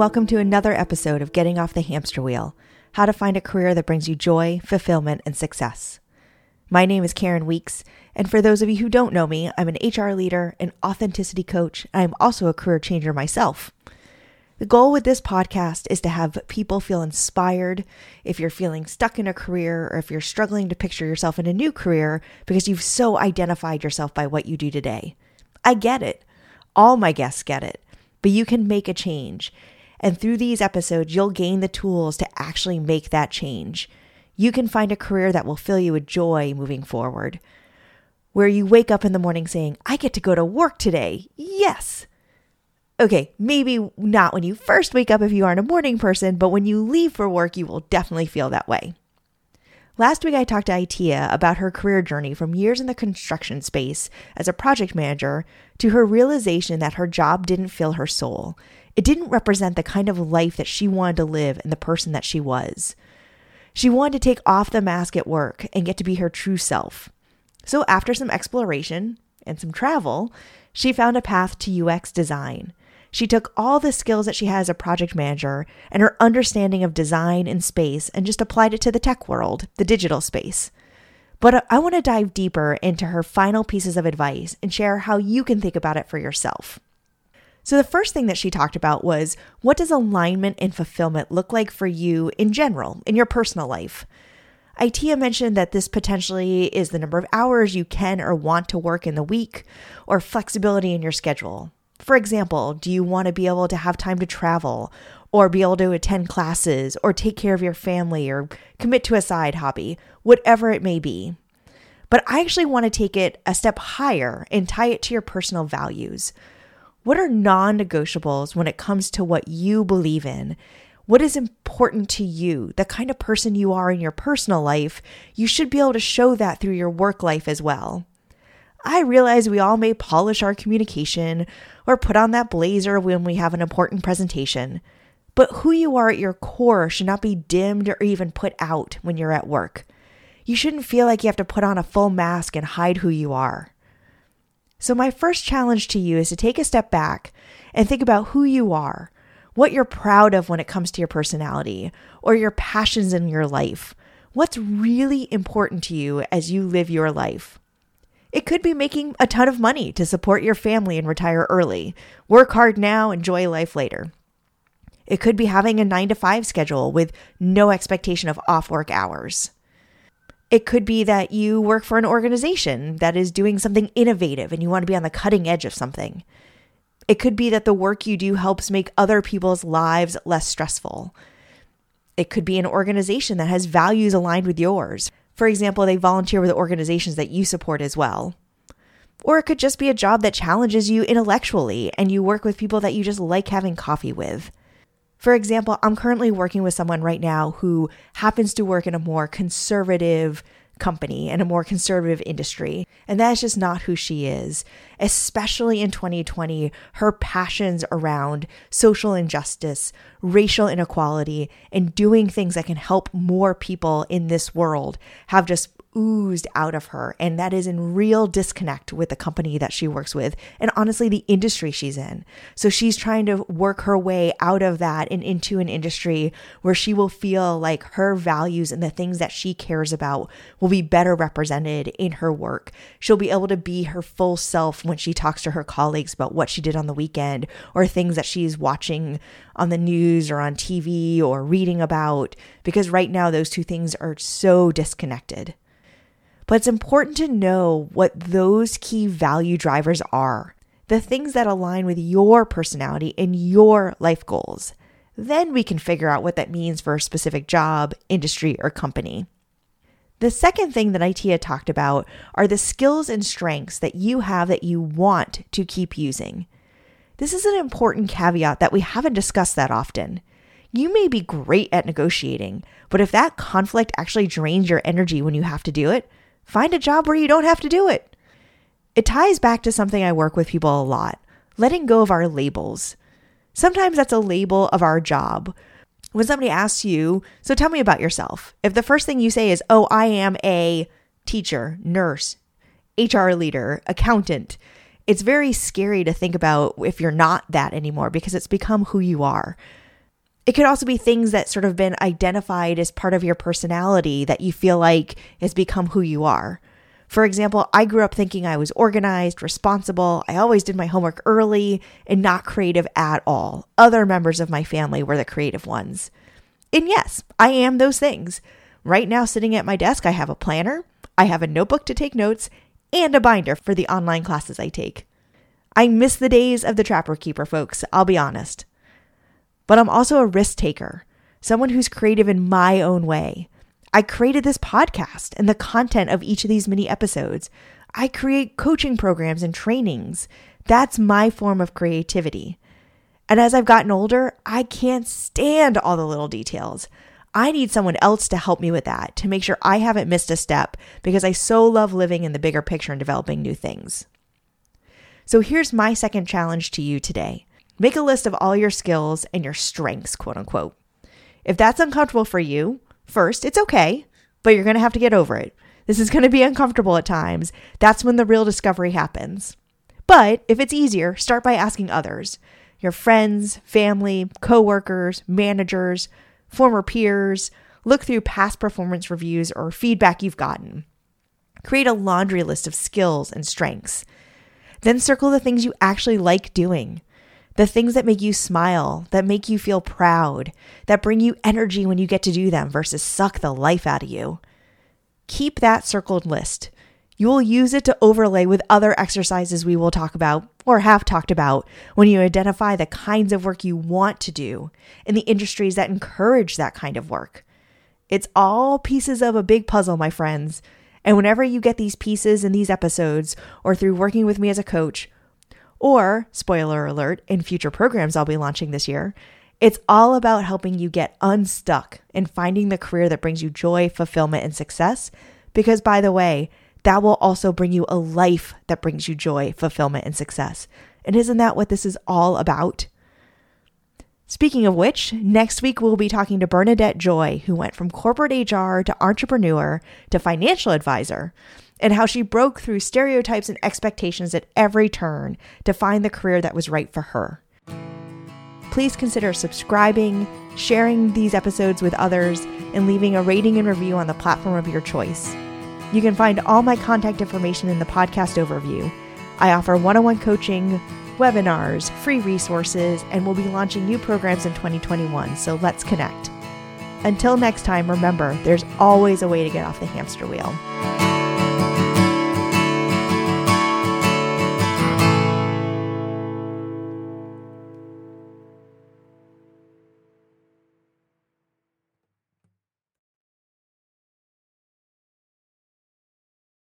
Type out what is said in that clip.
welcome to another episode of Getting Off the Hamster Wheel How to Find a Career That Brings You Joy, Fulfillment, and Success. My name is Karen Weeks, and for those of you who don't know me, I'm an HR leader, an authenticity coach, and I'm also a career changer myself. The goal with this podcast is to have people feel inspired if you're feeling stuck in a career or if you're struggling to picture yourself in a new career because you've so identified yourself by what you do today. I get it. All my guests get it but you can make a change. And through these episodes, you'll gain the tools to actually make that change. You can find a career that will fill you with joy moving forward, where you wake up in the morning saying, I get to go to work today. Yes. Okay, maybe not when you first wake up if you aren't a morning person, but when you leave for work, you will definitely feel that way. Last week, I talked to Itiah about her career journey from years in the construction space as a project manager to her realization that her job didn't fill her soul. It didn't represent the kind of life that she wanted to live and the person that she was. She wanted to take off the mask at work and get to be her true self. So, after some exploration and some travel, she found a path to UX design. She took all the skills that she has as a project manager and her understanding of design and space and just applied it to the tech world, the digital space. But I want to dive deeper into her final pieces of advice and share how you can think about it for yourself. So, the first thing that she talked about was what does alignment and fulfillment look like for you in general, in your personal life? Itiah mentioned that this potentially is the number of hours you can or want to work in the week, or flexibility in your schedule. For example, do you want to be able to have time to travel or be able to attend classes or take care of your family or commit to a side hobby, whatever it may be? But I actually want to take it a step higher and tie it to your personal values. What are non negotiables when it comes to what you believe in? What is important to you, the kind of person you are in your personal life? You should be able to show that through your work life as well. I realize we all may polish our communication or put on that blazer when we have an important presentation, but who you are at your core should not be dimmed or even put out when you're at work. You shouldn't feel like you have to put on a full mask and hide who you are. So, my first challenge to you is to take a step back and think about who you are, what you're proud of when it comes to your personality or your passions in your life. What's really important to you as you live your life? It could be making a ton of money to support your family and retire early. Work hard now, enjoy life later. It could be having a nine to five schedule with no expectation of off work hours. It could be that you work for an organization that is doing something innovative and you want to be on the cutting edge of something. It could be that the work you do helps make other people's lives less stressful. It could be an organization that has values aligned with yours. For example, they volunteer with organizations that you support as well. Or it could just be a job that challenges you intellectually and you work with people that you just like having coffee with. For example, I'm currently working with someone right now who happens to work in a more conservative company and a more conservative industry. And that is just not who she is. Especially in 2020, her passions around social injustice, racial inequality, and doing things that can help more people in this world have just oozed out of her. And that is in real disconnect with the company that she works with and honestly the industry she's in. So she's trying to work her way out of that and into an industry where she will feel like her values and the things that she cares about will be better represented in her work. She'll be able to be her full self when she talks to her colleagues about what she did on the weekend or things that she's watching on the news or on TV or reading about because right now those two things are so disconnected. But it's important to know what those key value drivers are the things that align with your personality and your life goals. Then we can figure out what that means for a specific job, industry, or company. The second thing that Itiah talked about are the skills and strengths that you have that you want to keep using. This is an important caveat that we haven't discussed that often. You may be great at negotiating, but if that conflict actually drains your energy when you have to do it, Find a job where you don't have to do it. It ties back to something I work with people a lot letting go of our labels. Sometimes that's a label of our job. When somebody asks you, so tell me about yourself, if the first thing you say is, oh, I am a teacher, nurse, HR leader, accountant, it's very scary to think about if you're not that anymore because it's become who you are. It could also be things that sort of been identified as part of your personality that you feel like has become who you are. For example, I grew up thinking I was organized, responsible, I always did my homework early, and not creative at all. Other members of my family were the creative ones. And yes, I am those things. Right now, sitting at my desk, I have a planner, I have a notebook to take notes, and a binder for the online classes I take. I miss the days of the trapper keeper, folks, I'll be honest. But I'm also a risk taker, someone who's creative in my own way. I created this podcast and the content of each of these mini episodes. I create coaching programs and trainings. That's my form of creativity. And as I've gotten older, I can't stand all the little details. I need someone else to help me with that to make sure I haven't missed a step because I so love living in the bigger picture and developing new things. So here's my second challenge to you today make a list of all your skills and your strengths, quote unquote. If that's uncomfortable for you, First, it's okay, but you're going to have to get over it. This is going to be uncomfortable at times. That's when the real discovery happens. But if it's easier, start by asking others your friends, family, coworkers, managers, former peers. Look through past performance reviews or feedback you've gotten. Create a laundry list of skills and strengths. Then circle the things you actually like doing the things that make you smile, that make you feel proud, that bring you energy when you get to do them versus suck the life out of you. Keep that circled list. You will use it to overlay with other exercises we will talk about or have talked about when you identify the kinds of work you want to do in the industries that encourage that kind of work. It's all pieces of a big puzzle, my friends. And whenever you get these pieces in these episodes or through working with me as a coach, or, spoiler alert, in future programs I'll be launching this year, it's all about helping you get unstuck and finding the career that brings you joy, fulfillment, and success. Because, by the way, that will also bring you a life that brings you joy, fulfillment, and success. And isn't that what this is all about? Speaking of which, next week we'll be talking to Bernadette Joy, who went from corporate HR to entrepreneur to financial advisor and how she broke through stereotypes and expectations at every turn to find the career that was right for her. Please consider subscribing, sharing these episodes with others, and leaving a rating and review on the platform of your choice. You can find all my contact information in the podcast overview. I offer one on one coaching, webinars, free resources, and we'll be launching new programs in 2021, so let's connect. Until next time, remember there's always a way to get off the hamster wheel.